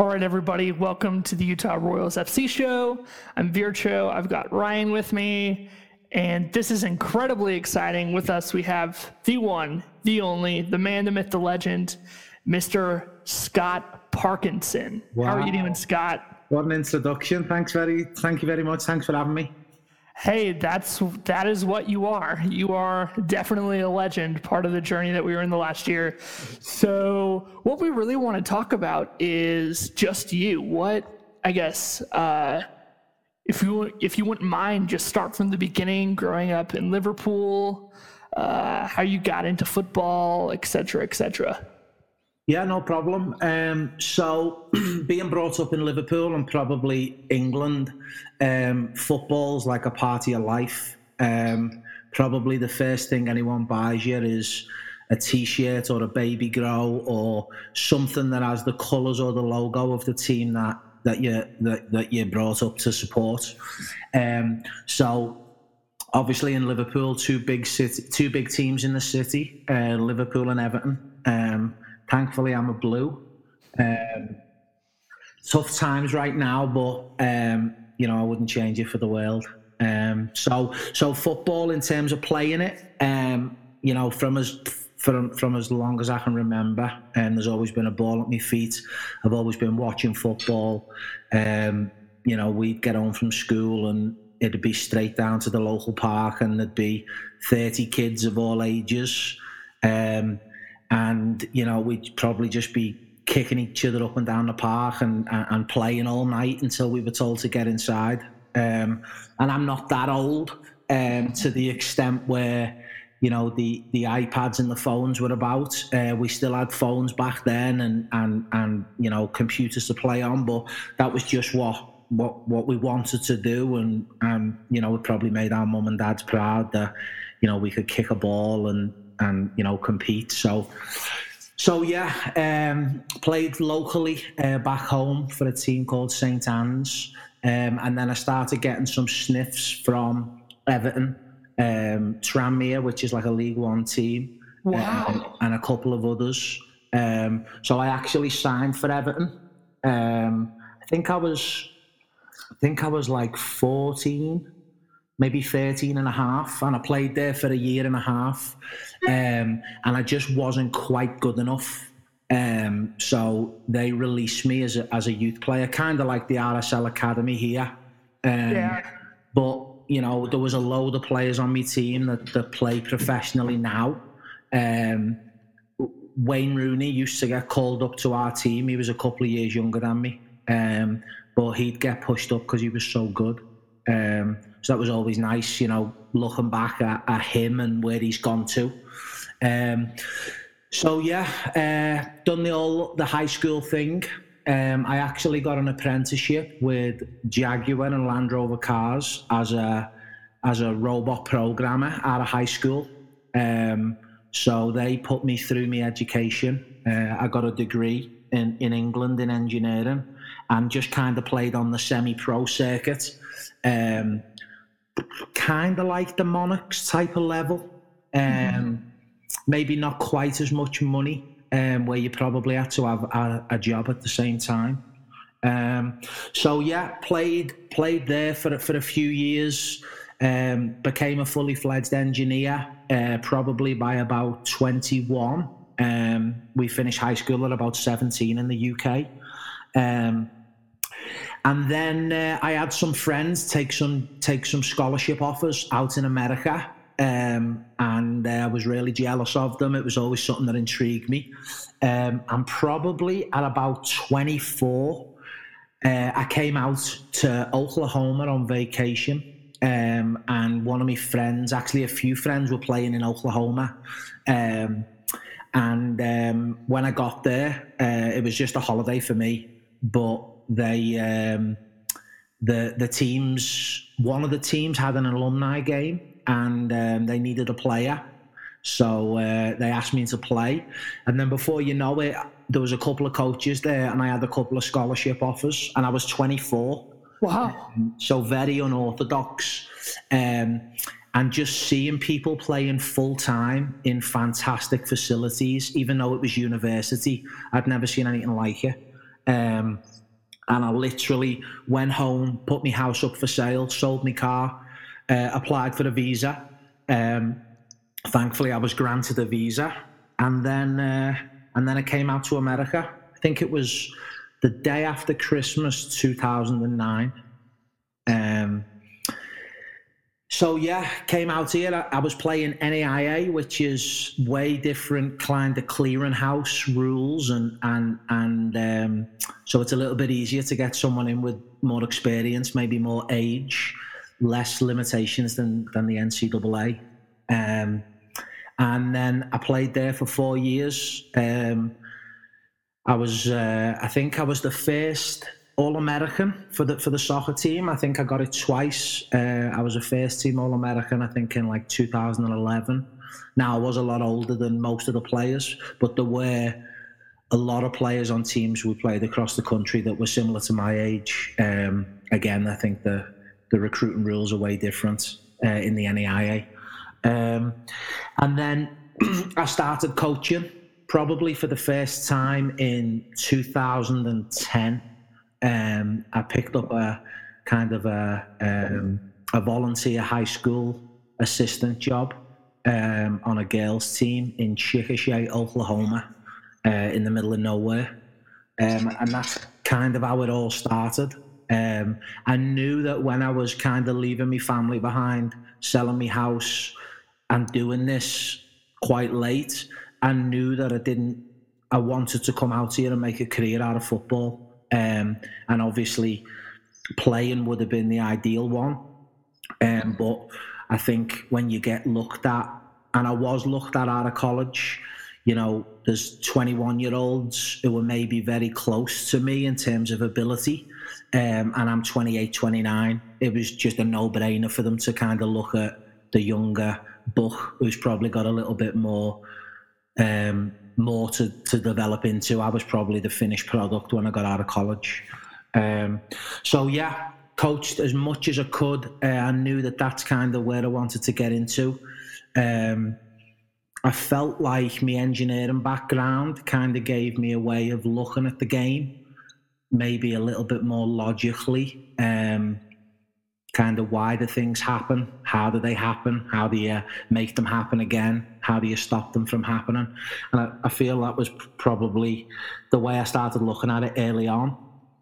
All right, everybody, welcome to the Utah Royals FC show. I'm Vircho. I've got Ryan with me, and this is incredibly exciting. With us, we have the one, the only, the man, the myth, the legend, Mr. Scott Parkinson. Wow. How are you doing, Scott? What an introduction. Thanks very thank you very much. Thanks for having me hey, that's that is what you are. You are definitely a legend, part of the journey that we were in the last year. So, what we really want to talk about is just you. What I guess uh, if you if you wouldn't mind, just start from the beginning, growing up in Liverpool, uh, how you got into football, etc., etc. Yeah, no problem. Um, so, being brought up in Liverpool and probably England, um, football's like a party of life. Um, probably the first thing anyone buys you is a t-shirt or a baby grow or something that has the colours or the logo of the team that that you that, that you're brought up to support. Um, so obviously in Liverpool, two big city, two big teams in the city, uh, Liverpool and Everton. Um, Thankfully, I'm a blue. Um, tough times right now, but um, you know I wouldn't change it for the world. Um, so so football in terms of playing it, um, you know, from as from from as long as I can remember, and um, there's always been a ball at my feet. I've always been watching football. Um, you know, we'd get home from school and it'd be straight down to the local park, and there'd be 30 kids of all ages. Um, and you know we'd probably just be kicking each other up and down the park and, and, and playing all night until we were told to get inside. Um, and I'm not that old um, to the extent where you know the the iPads and the phones were about. Uh, we still had phones back then and and and you know computers to play on, but that was just what what what we wanted to do, and and you know it probably made our mum and dads proud that you know we could kick a ball and and you know compete. So, so yeah, um, played locally uh, back home for a team called St Anne's, um, and then I started getting some sniffs from Everton, um, Tranmere, which is like a League One team, wow, um, and a couple of others. Um, so I actually signed for Everton. Um, I think I was, I think I was like fourteen maybe 13 and a half and I played there for a year and a half um, and I just wasn't quite good enough. Um, so they released me as a, as a youth player kind of like the RSL Academy here. Um, yeah. but you know there was a load of players on my team that, that play professionally now. Um, Wayne Rooney used to get called up to our team. He was a couple of years younger than me. Um, but he'd get pushed up because he was so good. Um, so that was always nice, you know, looking back at, at him and where he's gone to. Um, so yeah, uh, done the all the high school thing. Um, I actually got an apprenticeship with Jaguar and Land Rover cars as a as a robot programmer out of high school. Um, so they put me through my education. Uh, I got a degree in, in England in engineering and just kind of played on the semi pro circuit. Um, kind of like the Monarchs type of level. Um, mm-hmm. Maybe not quite as much money, um, where you probably had to have a, a job at the same time. Um, so yeah, played played there for for a few years. Um, became a fully fledged engineer uh, probably by about 21. Um, we finished high school at about 17 in the UK. Um, and then uh, I had some friends take some take some scholarship offers out in America, um, and uh, I was really jealous of them. It was always something that intrigued me. Um, and probably at about 24, uh, I came out to Oklahoma on vacation. Um, and one of my friends, actually a few friends, were playing in Oklahoma. Um, and um, when I got there, uh, it was just a holiday for me. But they um, the the teams one of the teams had an alumni game and um, they needed a player. So uh, they asked me to play. And then before you know it there was a couple of coaches there and i had a couple of scholarship offers and i was 24 wow. Um, so very unorthodox. Um, and just seeing people playing full time in fantastic facilities even though it was university i'd never seen anything like it. Um, and I literally went home, put my house up for sale, sold my car, uh, applied for a visa. Um, thankfully, I was granted a visa, and then uh, and then I came out to America. I think it was the day after Christmas, two thousand and nine. Um, so yeah, came out here. I, was playing NAIA, which is way different kind of clearinghouse rules, and and and um, so it's a little bit easier to get someone in with more experience, maybe more age, less limitations than than the NCAA. Um, and then I played there for four years. Um, I was, uh, I think, I was the first all American for the for the soccer team. I think I got it twice. Uh, I was a first team All American. I think in like 2011. Now I was a lot older than most of the players, but there were a lot of players on teams we played across the country that were similar to my age. Um, again, I think the the recruiting rules are way different uh, in the NAIA. Um, and then I started coaching probably for the first time in 2010 um, I picked up a kind of a, um, a volunteer high school assistant job um, on a girls' team in Chickasha, Oklahoma, uh, in the middle of nowhere. Um, and that's kind of how it all started. Um, I knew that when I was kind of leaving my family behind, selling my house, and doing this quite late, I knew that I didn't. I wanted to come out here and make a career out of football. Um, and obviously, playing would have been the ideal one. Um, but I think when you get looked at, and I was looked at out of college, you know, there's 21 year olds who were maybe very close to me in terms of ability. Um, and I'm 28, 29. It was just a no brainer for them to kind of look at the younger Buck, who's probably got a little bit more um, more to, to develop into. I was probably the finished product when I got out of college. Um, so yeah, coached as much as I could. Uh, I knew that that's kind of where I wanted to get into. Um, I felt like my engineering background kind of gave me a way of looking at the game, maybe a little bit more logically. Um, kind of why do things happen? How do they happen? How do you make them happen again? How do you stop them from happening? And I, I feel that was probably the way I started looking at it early on.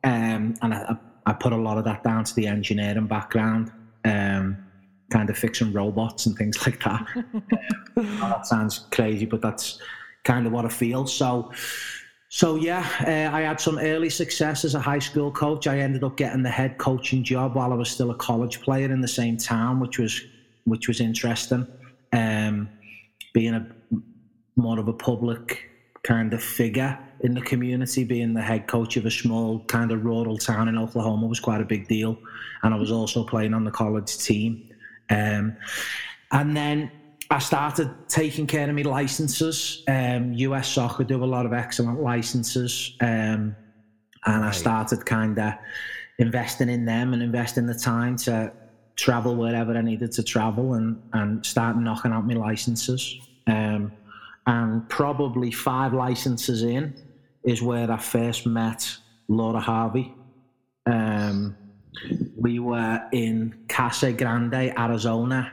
Um, and I, I, put a lot of that down to the engineering background, um, kind of fixing robots and things like that. that sounds crazy, but that's kind of what I feel. So, so yeah, uh, I had some early success as a high school coach. I ended up getting the head coaching job while I was still a college player in the same town, which was which was interesting. Um, being a more of a public kind of figure in the community, being the head coach of a small kind of rural town in Oklahoma was quite a big deal, and I was also playing on the college team. Um, and then I started taking care of my licenses. Um, US Soccer do a lot of excellent licenses, um, and I started kind of investing in them and investing the time to travel wherever I needed to travel and and start knocking out my licenses. Um, and probably five licenses in is where I first met Laura Harvey. Um, we were in Casa Grande, Arizona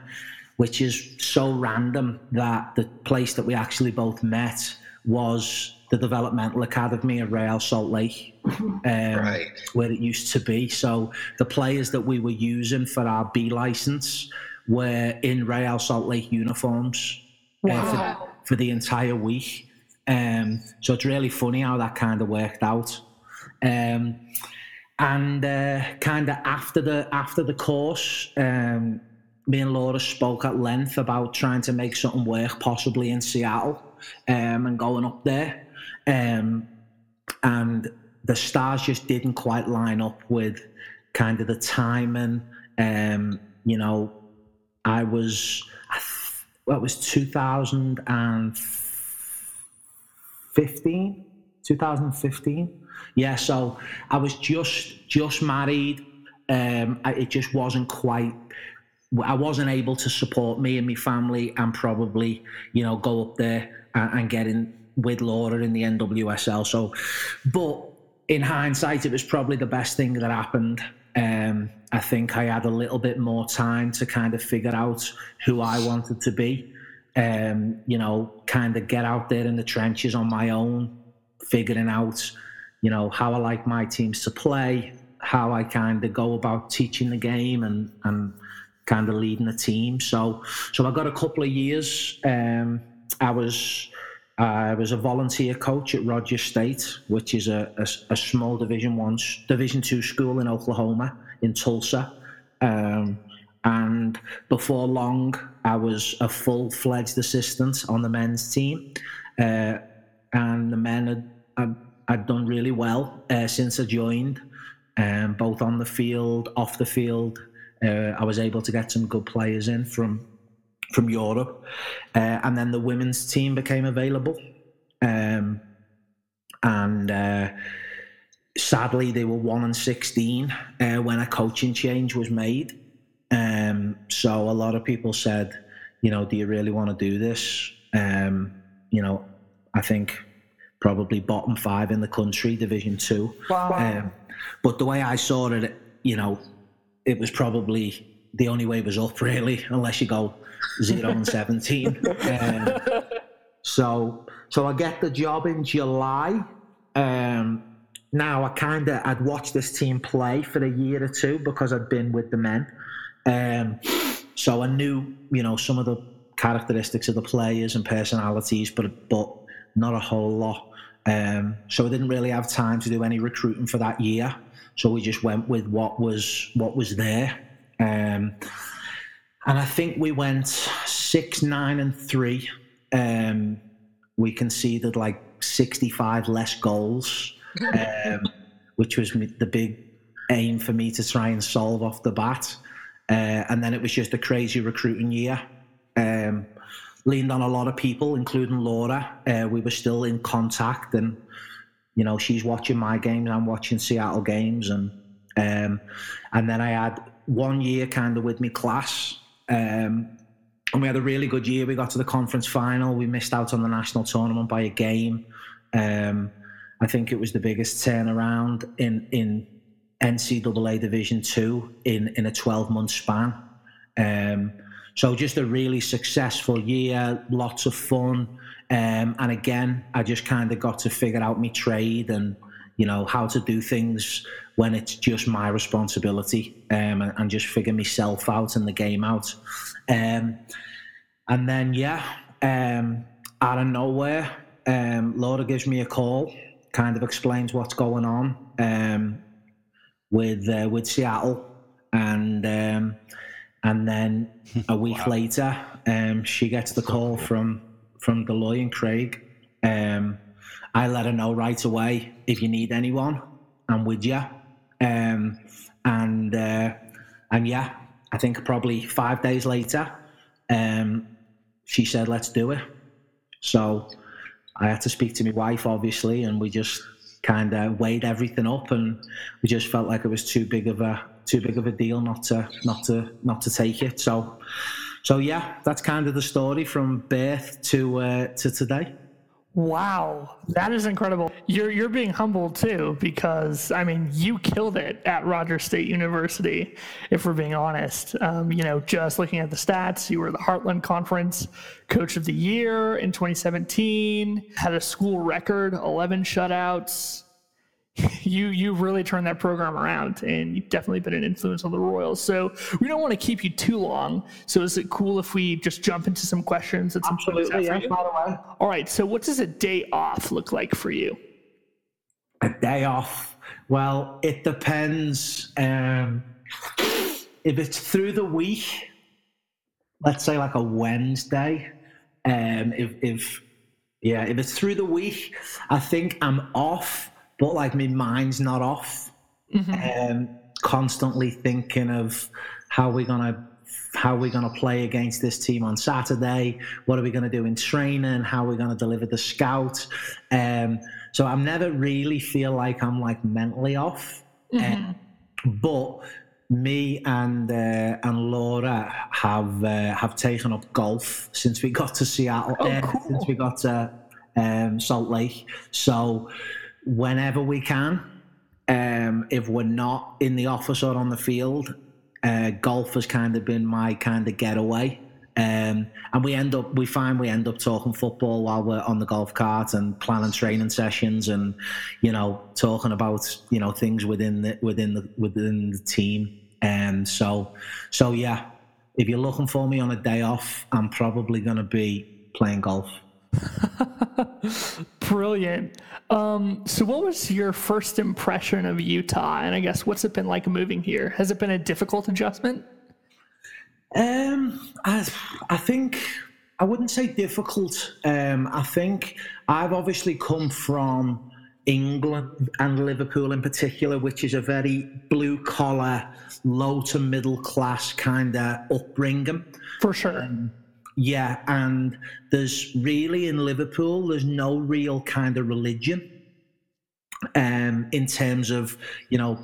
which is so random that the place that we actually both met was the developmental academy of Real Salt Lake, um, right. where it used to be. So the players that we were using for our B license were in Real Salt Lake uniforms wow. uh, for, for, the entire week. Um, so it's really funny how that kind of worked out. Um, and uh, kind of after the after the course, um, me and Laura spoke at length about trying to make something work, possibly in Seattle, um, and going up there. Um, and the stars just didn't quite line up with kind of the timing. Um, you know, I was, well, it was 2015, 2015. Yeah, so I was just just married. Um, I, it just wasn't quite I wasn't able to support me and my family and probably, you know, go up there and, and get in with Laura in the NWSL. So, but in hindsight, it was probably the best thing that happened. Um, I think I had a little bit more time to kind of figure out who I wanted to be. Um, you know, kind of get out there in the trenches on my own, figuring out, you know, how I like my teams to play, how I kind of go about teaching the game and and kind of leading the team. So so I got a couple of years. Um, I was I was a volunteer coach at Rogers State, which is a, a, a small Division One, Division Two school in Oklahoma, in Tulsa. Um, and before long, I was a full fledged assistant on the men's team. Uh, and the men had, had, had, done really well uh, since I joined, um, both on the field, off the field. Uh, I was able to get some good players in from from Europe, uh, and then the women's team became available, um, and uh, sadly they were one and sixteen uh, when a coaching change was made. Um, so a lot of people said, you know, do you really want to do this? Um, you know, I think probably bottom five in the country, Division Two. Wow. Um, but the way I saw it, you know, it was probably the only way was up really, unless you go zero and seventeen. Um, so, so I get the job in July. Um, now I kind of I'd watched this team play for a year or two because I'd been with the men. Um, so I knew, you know, some of the characteristics of the players and personalities, but but not a whole lot. Um, so I didn't really have time to do any recruiting for that year. So we just went with what was what was there. Um, and I think we went six, nine, and three. Um, we conceded like 65 less goals, um, which was the big aim for me to try and solve off the bat. Uh, and then it was just a crazy recruiting year. Um, leaned on a lot of people, including Laura. Uh, we were still in contact, and you know, she's watching my games, I'm watching Seattle games, and um, and then I had one year kind of with me class. Um, and we had a really good year. We got to the conference final. We missed out on the national tournament by a game. Um, I think it was the biggest turnaround in in NCAA Division Two in in a 12 month span. Um, so just a really successful year, lots of fun, um, and again, I just kind of got to figure out my trade and you know how to do things when it's just my responsibility um, and, and, just figure myself out and the game out. Um, and then yeah, um, out of nowhere, um, Laura gives me a call, kind of explains what's going on. Um, with uh, with Seattle, and um, and then a week wow. later, um, she gets the call from from Dell Loy and Craig. Um, I let her know right away if you need anyone, I'm with you. Um, and uh, and yeah, I think probably five days later, um, she said, "Let's do it." So I had to speak to my wife, obviously, and we just kind of weighed everything up, and we just felt like it was too big of a too big of a deal not to not to not to take it. So, so yeah, that's kind of the story from birth to uh, to today. Wow, that is incredible. You're you're being humbled too because I mean you killed it at Rogers State University. If we're being honest, um, you know, just looking at the stats, you were the Heartland Conference Coach of the Year in 2017. Had a school record, 11 shutouts you you really turned that program around and you've definitely been an influence on the Royals. So we don't want to keep you too long. So is it cool if we just jump into some questions and some Absolutely, yeah, by the way. All right. So what does a day off look like for you? A day off. Well, it depends. Um, if it's through the week, let's say like a Wednesday, um, if, if yeah, if it's through the week, I think I'm off but like my mind's not off. Mm-hmm. Um, constantly thinking of how we're gonna how we're gonna play against this team on Saturday. What are we gonna do in training? How are we gonna deliver the scout? Um, so I'm never really feel like I'm like mentally off. Mm-hmm. Um, but me and uh, and Laura have uh, have taken up golf since we got to Seattle. Oh, uh, cool. since we got to um, Salt Lake. So whenever we can. um, if we're not in the office or on the field, uh, golf has kind of been my kind of getaway. Um, and we end up, we find we end up talking football while we're on the golf cart and planning training sessions, and you know, talking about you know things within the within the within the team. And um, so, so yeah, if you're looking for me on a day off, I'm probably going to be playing golf. Brilliant. Um, so, what was your first impression of Utah? And I guess what's it been like moving here? Has it been a difficult adjustment? Um, I, I think I wouldn't say difficult. Um, I think I've obviously come from England and Liverpool in particular, which is a very blue collar, low to middle class kind of upbringing. For sure. Um, yeah, and there's really in Liverpool, there's no real kind of religion. Um, in terms of, you know,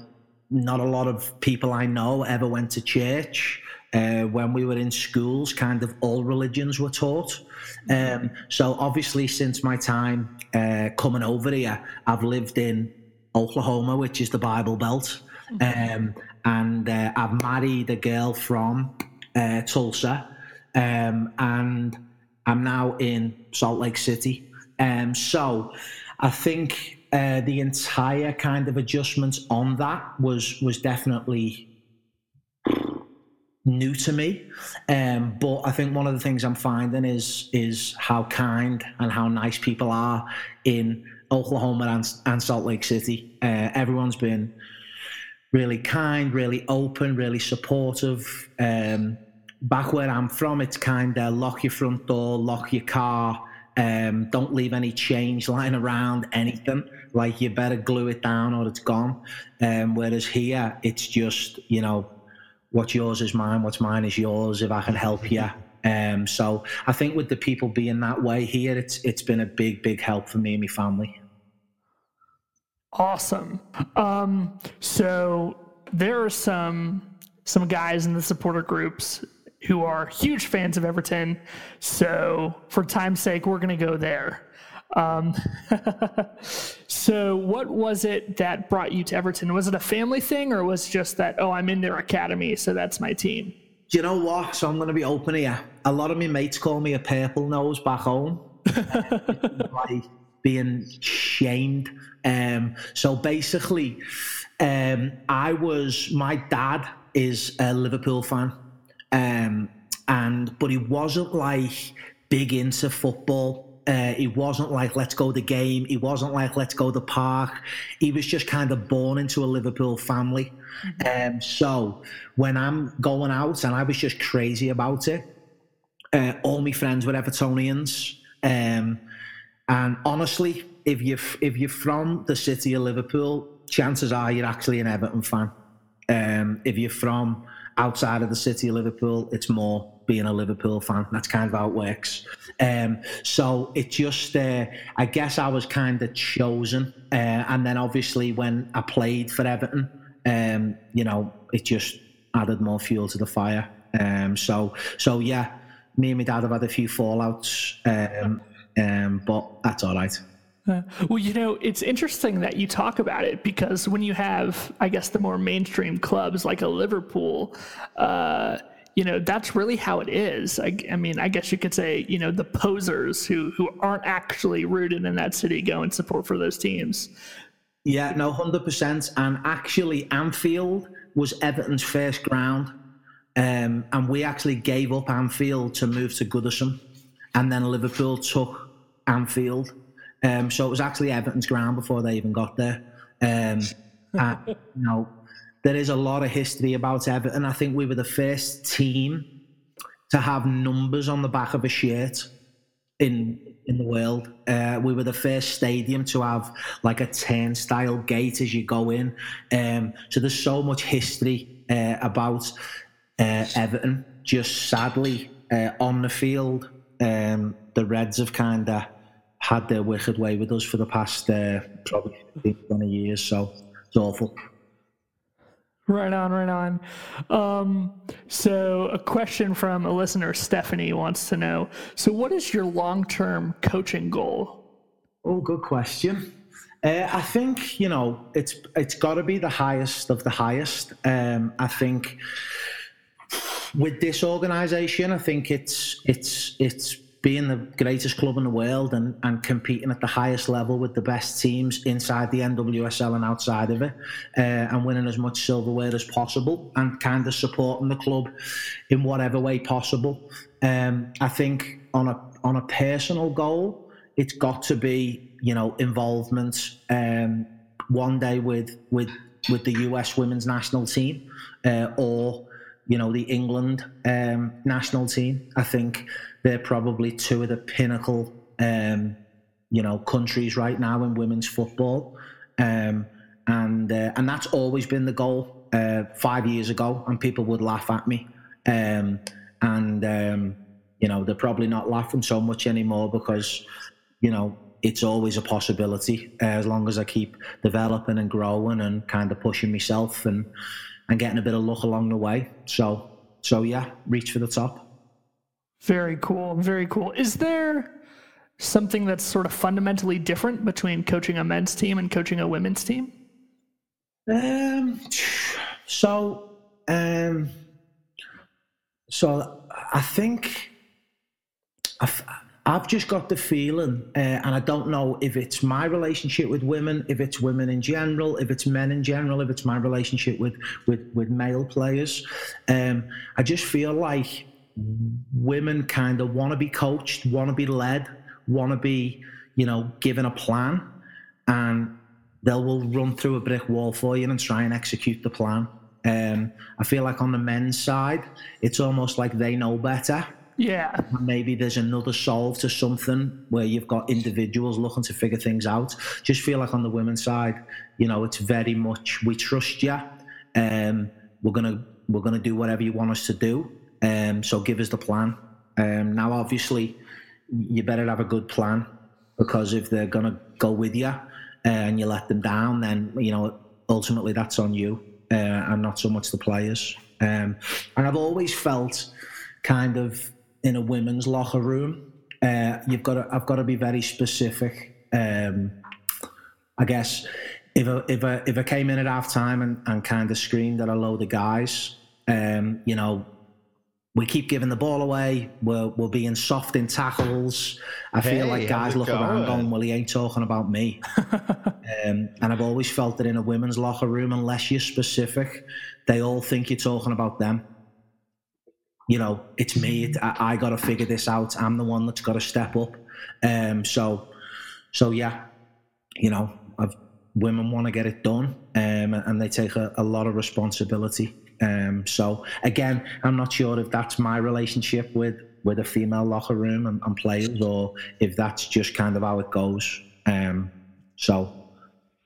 not a lot of people I know ever went to church. Uh, when we were in schools, kind of all religions were taught. Um, so obviously, since my time uh, coming over here, I've lived in Oklahoma, which is the Bible Belt, mm-hmm. um, and uh, I've married a girl from uh, Tulsa, um, and I'm now in Salt Lake City. Um, so I think uh, the entire kind of adjustments on that was was definitely new to me. Um, but I think one of the things I'm finding is is how kind and how nice people are in Oklahoma and, and Salt Lake City. Uh, everyone's been really kind, really open, really supportive. Um, back where I'm from, it's kind of lock your front door, lock your car. Um, don't leave any change lying around, anything. Like you better glue it down or it's gone. Um, whereas here, it's just, you know, what's yours is mine, what's mine is yours. If I can help you. Um, so I think with the people being that way here, it's it's been a big, big help for me and my family. Awesome. Um, so there are some some guys in the supporter groups who are huge fans of Everton. So for time's sake, we're going to go there. Um, so, what was it that brought you to Everton? Was it a family thing, or was it just that oh, I'm in their academy, so that's my team? Do you know what? So I'm going to be open here. A lot of my mates call me a purple nose back home, like being shamed. Um, so basically, um, I was my dad is a Liverpool fan, um, and but he wasn't like big into football uh, he wasn't like, let's go the game. He wasn't like, let's go the park. He was just kind of born into a Liverpool family. Mm-hmm. Um, so when I'm going out, and I was just crazy about it, uh, all my friends were Evertonians. Um, and honestly, if you're, if you're from the city of Liverpool, chances are you're actually an Everton fan. Um, if you're from outside of the city of Liverpool, it's more being a Liverpool fan. That's kind of how it works. Um, so it just, uh, I guess I was kind of chosen. Uh, and then obviously when I played for Everton, um, you know, it just added more fuel to the fire. Um, so, so yeah, me and my dad have had a few fallouts, um, um, but that's all right. Well, you know, it's interesting that you talk about it because when you have, I guess, the more mainstream clubs like a Liverpool, uh, you know that's really how it is. I, I, mean i guess you could say you know the posers who who aren't actually rooted in that city go and support for those teams. Yeah no 100% and actually anfield was everton's first ground. Um, and we actually gave up anfield to move to goodison. And then liverpool took anfield um, so it was actually everton's ground before they even got there um, and, you know there is a lot of history about Everton. I think we were the first team to have numbers on the back of a shirt in in the world. Uh, we were the first stadium to have like a turnstile gate as you go in. Um, so there's so much history uh, about uh, Everton. Just sadly, uh, on the field, um, the Reds have kind of had their wicked way with us for the past uh, probably 20 years. So it's awful. Right on, right on. Um, so, a question from a listener, Stephanie, wants to know So, what is your long term coaching goal? Oh, good question. Uh, I think you know it's it's got to be the highest of the highest. Um, I think with this organisation, I think it's it's it's being the greatest club in the world and, and competing at the highest level with the best teams inside the NWSL and outside of it, uh, and winning as much silverware as possible, and kind of supporting the club in whatever way possible. Um, I think on a on a personal goal, it's got to be you know, involvement um, one day with with with the US women's national team uh, or you know the England um, national team. I think they're probably two of the pinnacle um, you know countries right now in women's football, um, and uh, and that's always been the goal. Uh, five years ago, and people would laugh at me, um, and um, you know they're probably not laughing so much anymore because you know it's always a possibility uh, as long as I keep developing and growing and kind of pushing myself and and getting a bit of luck along the way. So so yeah, reach for the top. Very cool. Very cool. Is there something that's sort of fundamentally different between coaching a men's team and coaching a women's team? Um so um so I think I've, I've just got the feeling, uh, and I don't know if it's my relationship with women, if it's women in general, if it's men in general, if it's my relationship with with with male players. Um, I just feel like women kind of want to be coached, want to be led, want to be, you know, given a plan, and they will run through a brick wall for you and try and execute the plan. Um, I feel like on the men's side, it's almost like they know better yeah. Maybe there's another solve to something where you've got individuals looking to figure things out. Just feel like on the women's side, you know, it's very much we trust you. Um, we're gonna we're gonna do whatever you want us to do. Um, so give us the plan. Um, now, obviously, you better have a good plan because if they're gonna go with you uh, and you let them down, then you know ultimately that's on you uh, and not so much the players. Um, and I've always felt kind of in a women's locker room, uh, you've got to, I've got to be very specific. Um, I guess if I, if I, if I came in at half time and, and kind of screamed at a load of guys, um, you know, we keep giving the ball away. We're, we're being soft in tackles. I feel like guys look going? around going, well, he ain't talking about me. um, and I've always felt that in a women's locker room, unless you're specific, they all think you're talking about them you know, it's me. It, I, I got to figure this out. I'm the one that's got to step up. Um, so, so yeah, you know, I've, women want to get it done, um, and they take a, a lot of responsibility. Um, so again, I'm not sure if that's my relationship with with a female locker room and, and players, or if that's just kind of how it goes. Um, so,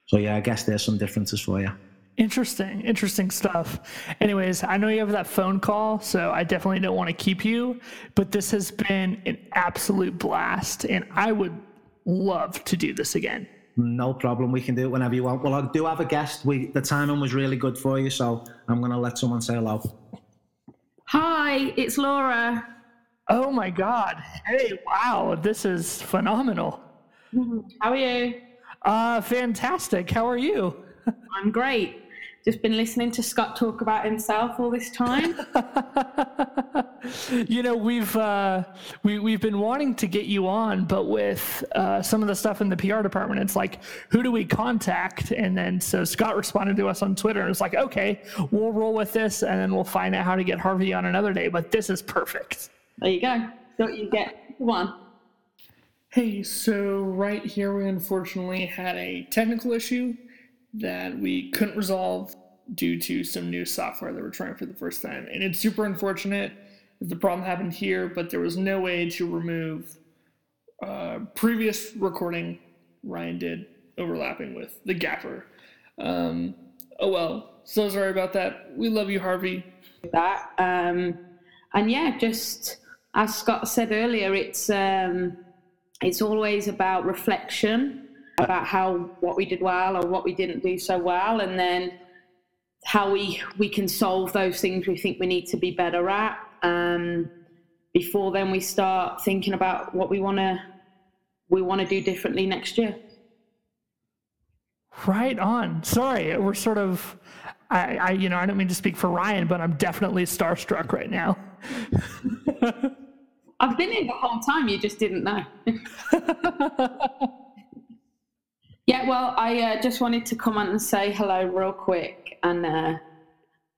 so yeah, I guess there's some differences for you. Interesting, interesting stuff. Anyways, I know you have that phone call, so I definitely don't want to keep you, but this has been an absolute blast, and I would love to do this again. No problem. We can do it whenever you want. Well, I do have a guest. We the timing was really good for you, so I'm going to let someone say hello. Hi, it's Laura. Oh my God! Hey, wow, this is phenomenal. How are you? Uh, fantastic. How are you? I'm great just been listening to Scott talk about himself all this time. you know, we've uh, we we've been wanting to get you on, but with uh, some of the stuff in the PR department, it's like, who do we contact? And then so Scott responded to us on Twitter, and it's like, okay, we'll roll with this, and then we'll find out how to get Harvey on another day. But this is perfect. There you go. Don't you get one? Hey, so right here we unfortunately had a technical issue that we couldn't resolve due to some new software that we're trying for the first time. And it's super unfortunate that the problem happened here, but there was no way to remove uh, previous recording Ryan did overlapping with the gaffer. Um, oh well, so sorry about that. We love you, Harvey. That um, and yeah, just as Scott said earlier, it's um, it's always about reflection about how what we did well or what we didn't do so well, and then how we we can solve those things we think we need to be better at. Um, before then, we start thinking about what we want to we want to do differently next year. Right on. Sorry, we're sort of. I, I, you know, I don't mean to speak for Ryan, but I'm definitely starstruck right now. I've been here the whole time. You just didn't know. yeah. Well, I uh, just wanted to come on and say hello real quick and uh,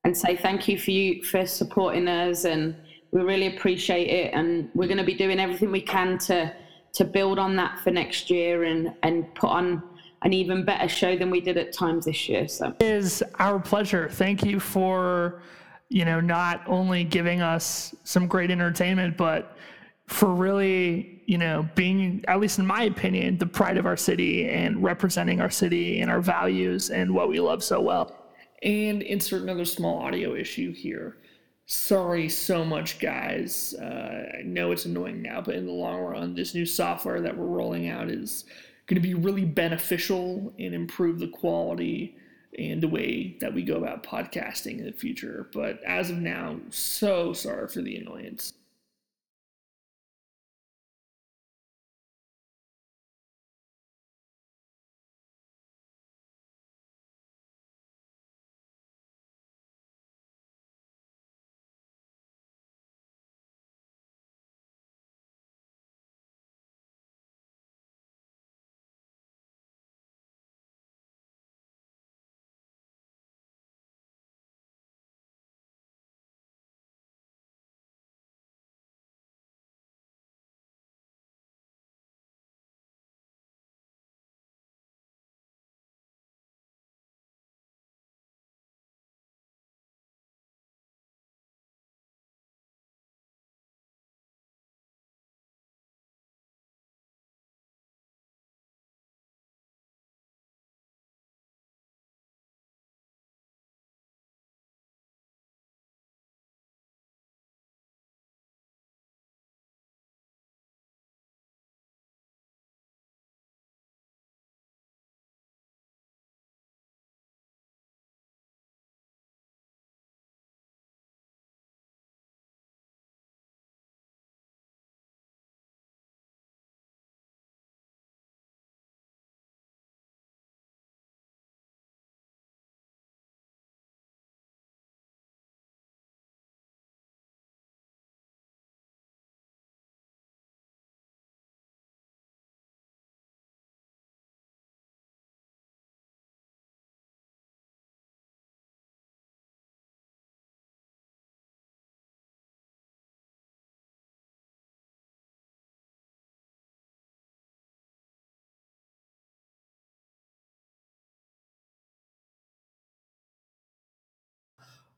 and say thank you for you for supporting us, and we really appreciate it. And we're going to be doing everything we can to to build on that for next year and and put on an even better show than we did at times this year. So it is our pleasure. Thank you for you know not only giving us some great entertainment, but for really you know being at least in my opinion the pride of our city and representing our city and our values and what we love so well. And insert another small audio issue here. Sorry so much, guys. Uh, I know it's annoying now, but in the long run, this new software that we're rolling out is going to be really beneficial and improve the quality and the way that we go about podcasting in the future. But as of now, so sorry for the annoyance.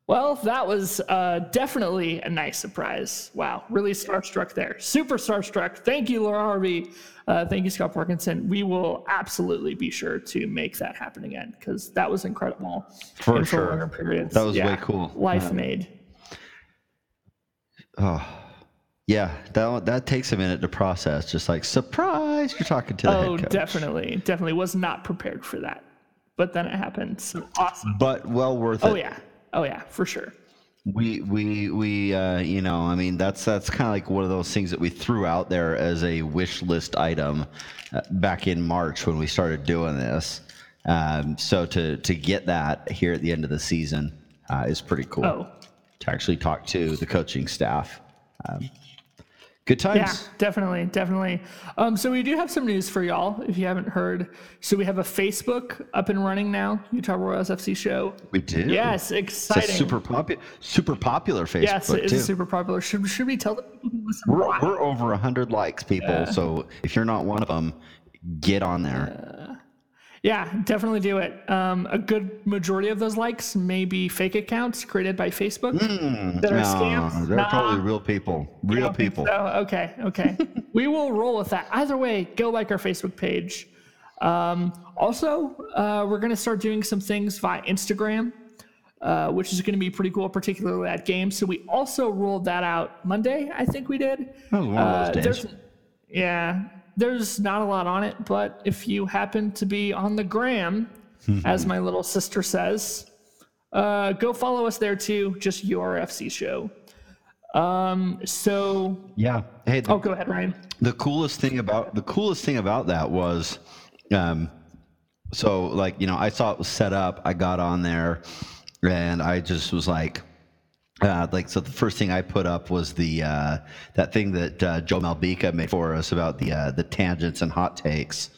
Well, that was uh, definitely a nice surprise. Wow, really starstruck there. Super starstruck. Thank you, Laura Harvey. Uh, thank you, Scott Parkinson. We will absolutely be sure to make that happen again because that was incredible. For sure. Periods. That was yeah, way cool. Life made. Oh, yeah. That that takes a minute to process. Just like surprise, you're talking to the oh, head coach. definitely, definitely was not prepared for that, but then it happened. So awesome. But well worth oh, it. Oh yeah. Oh yeah, for sure. We we we uh, you know I mean that's that's kind of like one of those things that we threw out there as a wish list item uh, back in March when we started doing this. Um, so to to get that here at the end of the season uh, is pretty cool. Oh. To actually talk to the coaching staff. Um, Good times. Yeah, definitely, definitely. Um, so we do have some news for y'all if you haven't heard. So we have a Facebook up and running now, Utah Royals FC show. We do. Yes, exciting. It's super popular, super popular Facebook. Yes, it is super popular. Should, should we tell the people who listen? We're, we're over hundred likes, people. Yeah. So if you're not one of them, get on there. Uh, yeah, definitely do it. Um, a good majority of those likes may be fake accounts created by Facebook mm, that are no, scams. They're nah. probably real people. Real people. So. Okay, okay. we will roll with that. Either way, go like our Facebook page. Um, also, uh, we're going to start doing some things via Instagram, uh, which is going to be pretty cool, particularly at games. So we also rolled that out Monday, I think we did. That was one of those uh, days. Yeah, there's not a lot on it, but if you happen to be on the gram, as my little sister says, uh, go follow us there too. Just your FC show. Um, so yeah. Hey. The, oh, go ahead, Ryan. The coolest thing about the coolest thing about that was, um, so like you know, I saw it was set up. I got on there, and I just was like. Uh, like so, the first thing I put up was the uh, that thing that uh, Joe Malbica made for us about the uh, the tangents and hot takes.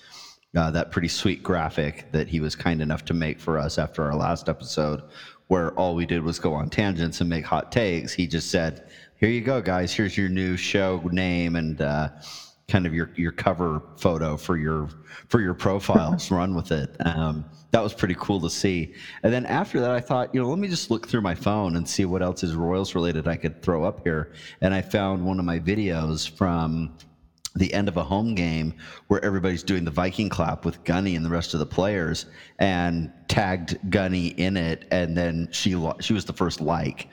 Uh, that pretty sweet graphic that he was kind enough to make for us after our last episode, where all we did was go on tangents and make hot takes. He just said, "Here you go, guys. Here's your new show name and uh, kind of your your cover photo for your for your profiles. Run with it." Um, that was pretty cool to see. And then after that, I thought, you know, let me just look through my phone and see what else is Royals related I could throw up here. And I found one of my videos from the end of a home game where everybody's doing the Viking clap with Gunny and the rest of the players and tagged Gunny in it and then she she was the first like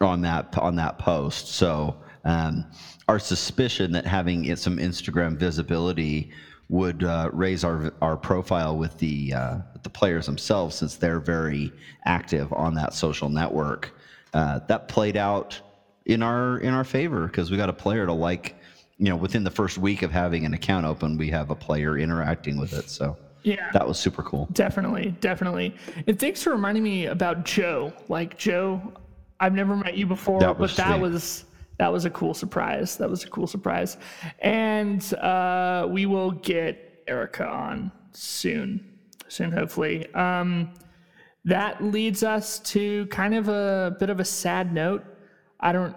on that on that post so um, our suspicion that having some Instagram visibility would uh, raise our our profile with the uh, the players themselves since they're very active on that social network uh, that played out in our in our favor because we got a player to like you know, within the first week of having an account open, we have a player interacting with it. So yeah, that was super cool. Definitely, definitely. And thanks for reminding me about Joe. Like Joe, I've never met you before, that but that was that was a cool surprise. That was a cool surprise. And uh, we will get Erica on soon, soon hopefully. Um, that leads us to kind of a bit of a sad note. I don't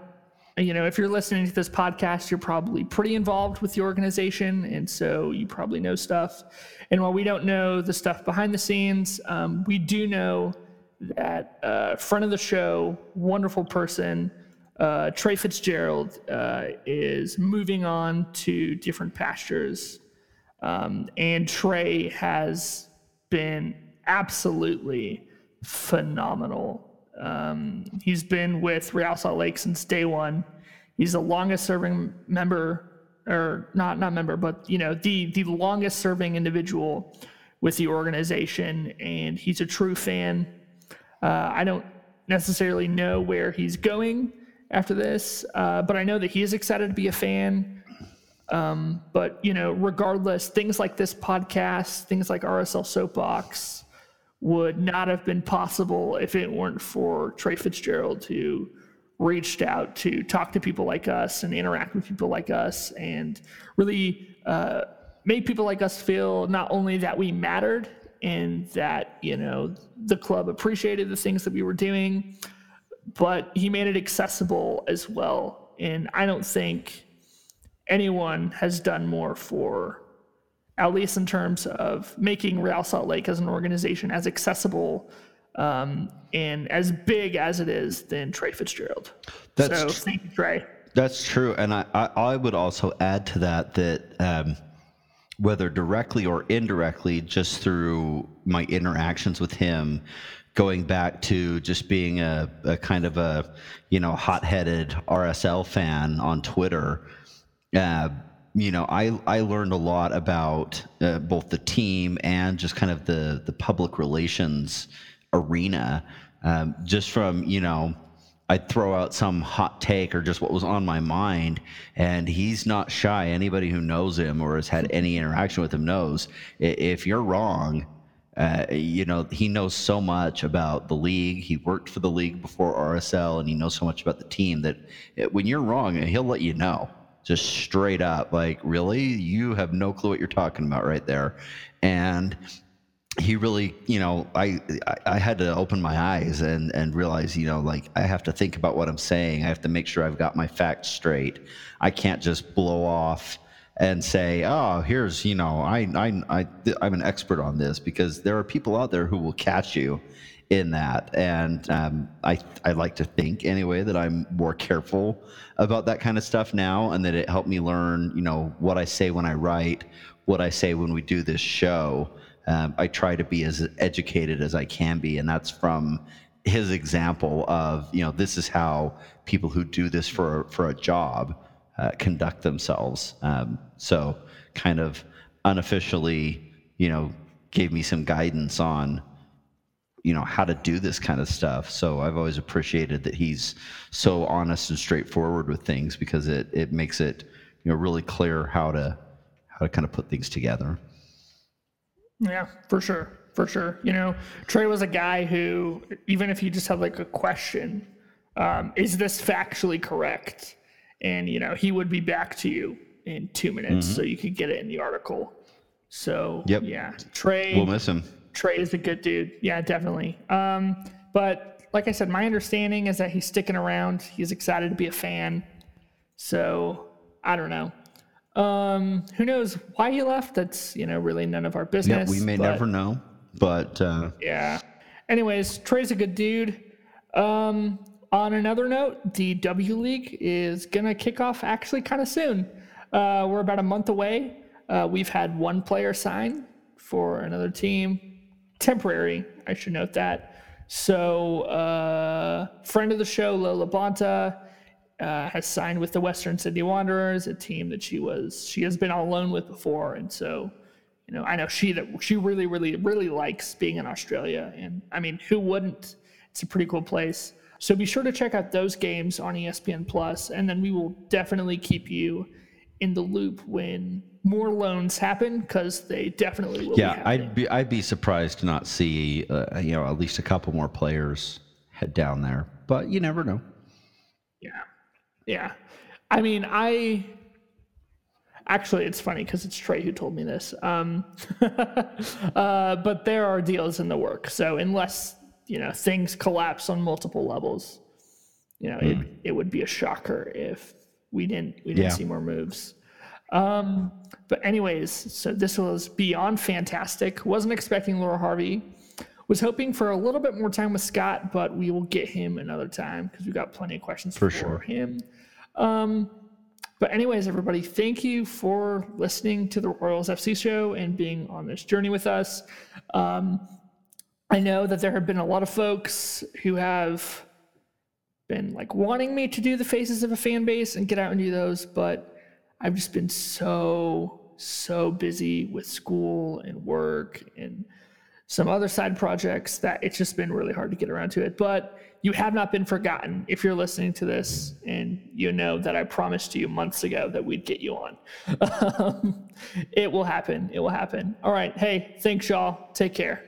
you know, if you're listening to this podcast, you're probably pretty involved with the organization, and so you probably know stuff. And while we don't know the stuff behind the scenes, um, we do know that uh, front of the show, wonderful person, uh, Trey Fitzgerald, uh, is moving on to different pastures. Um, and Trey has been absolutely phenomenal um, he's been with Real Salt Lake since day one. He's the longest serving member, or not not member, but you know the the longest serving individual with the organization, and he's a true fan. Uh, I don't necessarily know where he's going after this, uh, but I know that he is excited to be a fan. Um, but you know, regardless, things like this podcast, things like RSL Soapbox, would not have been possible if it weren't for Trey Fitzgerald, who reached out to talk to people like us and interact with people like us and really uh, made people like us feel not only that we mattered and that, you know, the club appreciated the things that we were doing, but he made it accessible as well. And I don't think anyone has done more for at least in terms of making Real Salt Lake as an organization as accessible um, and as big as it is than Trey Fitzgerald. That's so, thank you, Trey. That's true, and I, I, I would also add to that that um, whether directly or indirectly, just through my interactions with him, going back to just being a, a kind of a you know hot-headed RSL fan on Twitter. Uh, you know, I I learned a lot about uh, both the team and just kind of the the public relations arena, um, just from you know. I'd throw out some hot take or just what was on my mind, and he's not shy. Anybody who knows him or has had any interaction with him knows if you're wrong, uh, you know, he knows so much about the league. He worked for the league before RSL, and he knows so much about the team that it, when you're wrong, he'll let you know. Just straight up like really? You have no clue what you're talking about right there. And he really you know I, I i had to open my eyes and and realize you know like i have to think about what i'm saying. I have to make sure i've got my facts straight. I can't just blow off and say oh here's you know i i, I i'm an expert on this because there are people out there who will catch you in that. And um, I, I like to think anyway that I'm more careful about that kind of stuff now and that it helped me learn, you know, what I say when I write, what I say when we do this show. Um, I try to be as educated as I can be. And that's from his example of, you know, this is how people who do this for, for a job uh, conduct themselves. Um, so kind of unofficially, you know, gave me some guidance on you know how to do this kind of stuff so i've always appreciated that he's so honest and straightforward with things because it it makes it you know really clear how to how to kind of put things together Yeah, for sure. For sure. You know, Trey was a guy who, even if you just have like a question, um, is this factually correct? And, you know, he would be back to you in two minutes so you could get it in the article. So, Yep. yeah, Trey. We'll miss him. Trey is a good dude. Yeah, definitely. Um, but like I said, my understanding is that he's sticking around. He's excited to be a fan. So I don't know. Um, who knows why he left? That's you know really none of our Yeah, business. we may but- never know, but uh, Yeah. Anyways, Trey's a good dude. Um, on another note, the W League is gonna kick off actually kind of soon. Uh, we're about a month away. Uh, we've had one player sign for another team, temporary. I should note that. So, uh, friend of the show, Lo LaBonta, uh, has signed with the Western Sydney Wanderers, a team that she was she has been on loan with before, and so you know I know she that she really really really likes being in Australia, and I mean who wouldn't? It's a pretty cool place. So be sure to check out those games on ESPN Plus, and then we will definitely keep you in the loop when more loans happen because they definitely will. yeah, happening. I'd be I'd be surprised to not see uh, you know at least a couple more players head down there, but you never know. Yeah. Yeah. I mean, I actually, it's funny because it's Trey who told me this. Um, uh, but there are deals in the work. So unless, you know, things collapse on multiple levels, you know, it, it would be a shocker if we didn't, we didn't Yeah. see more moves. Um, but anyways, so this was beyond fantastic. Wasn't expecting Laura Harvey. Was hoping for a little bit more time with Scott, but we will get him another time because we've got plenty of questions for, sure. him. Um, but anyways, everybody, thank you for listening to the Royals FC show and being on this journey with us. Um, I know that there have been a lot of folks who have been like wanting me to do the faces of a fan base and get out and do those, but I've just been so so busy with school and work and some other side projects that it's just been really hard to get around to it. But you have not been forgotten if you're listening to this and you know that I promised you months ago that we'd get you on. Um, it will happen. It will happen. All right. Hey, thanks, y'all. Take care.